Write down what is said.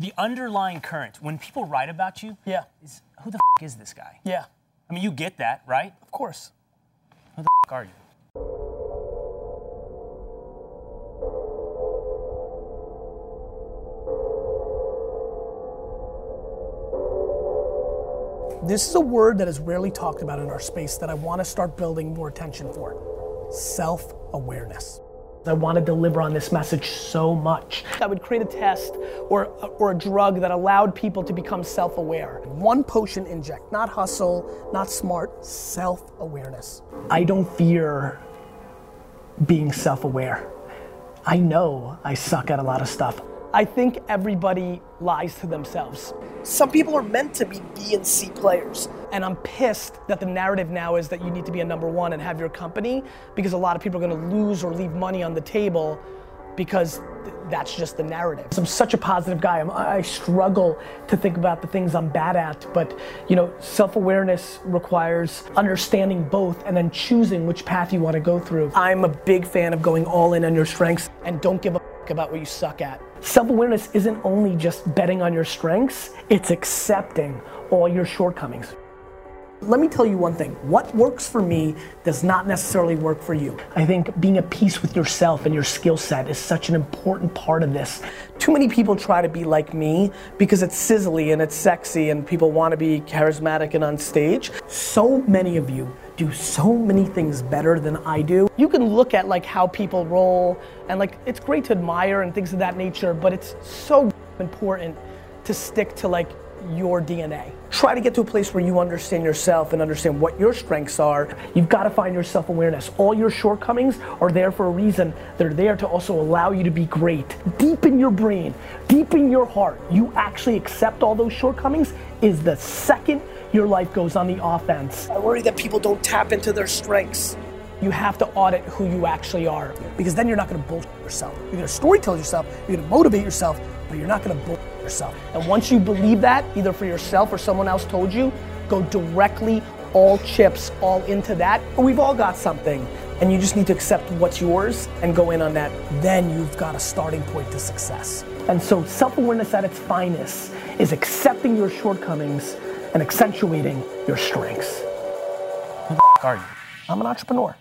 the underlying current when people write about you Yeah. is who the f- is this guy? Yeah. I mean, you get that, right? Of course. Who the f- are you? This is a word that is rarely talked about in our space that I want to start building more attention for self awareness. I want to deliver on this message so much. I would create a test or, or a drug that allowed people to become self aware. One potion inject, not hustle, not smart, self awareness. I don't fear being self aware. I know I suck at a lot of stuff. I think everybody lies to themselves. Some people are meant to be B and C players. And I'm pissed that the narrative now is that you need to be a number one and have your company because a lot of people are gonna lose or leave money on the table because th- that's just the narrative. I'm such a positive guy. I'm, I struggle to think about the things I'm bad at, but you know, self-awareness requires understanding both and then choosing which path you want to go through. I'm a big fan of going all in on your strengths and don't give a about what you suck at. Self-awareness isn't only just betting on your strengths, it's accepting all your shortcomings. Let me tell you one thing. What works for me does not necessarily work for you. I think being at peace with yourself and your skill set is such an important part of this. Too many people try to be like me because it's sizzly and it's sexy and people want to be charismatic and on stage. So many of you do so many things better than I do. You can look at like how people roll and like it's great to admire and things of that nature, but it's so important to stick to like your DNA. Try to get to a place where you understand yourself and understand what your strengths are. You've got to find your self awareness. All your shortcomings are there for a reason. They're there to also allow you to be great. Deep in your brain, deep in your heart, you actually accept all those shortcomings is the second your life goes on the offense. I worry that people don't tap into their strengths. You have to audit who you actually are because then you're not going to bullshit yourself. You're going to storytell yourself, you're going to motivate yourself, but you're not going to bullshit yourself. And once you believe that, either for yourself or someone else told you, go directly all chips all into that. We've all got something and you just need to accept what's yours and go in on that. Then you've got a starting point to success. And so self-awareness at its finest is accepting your shortcomings and accentuating your strengths. Who the Are you? I'm an entrepreneur.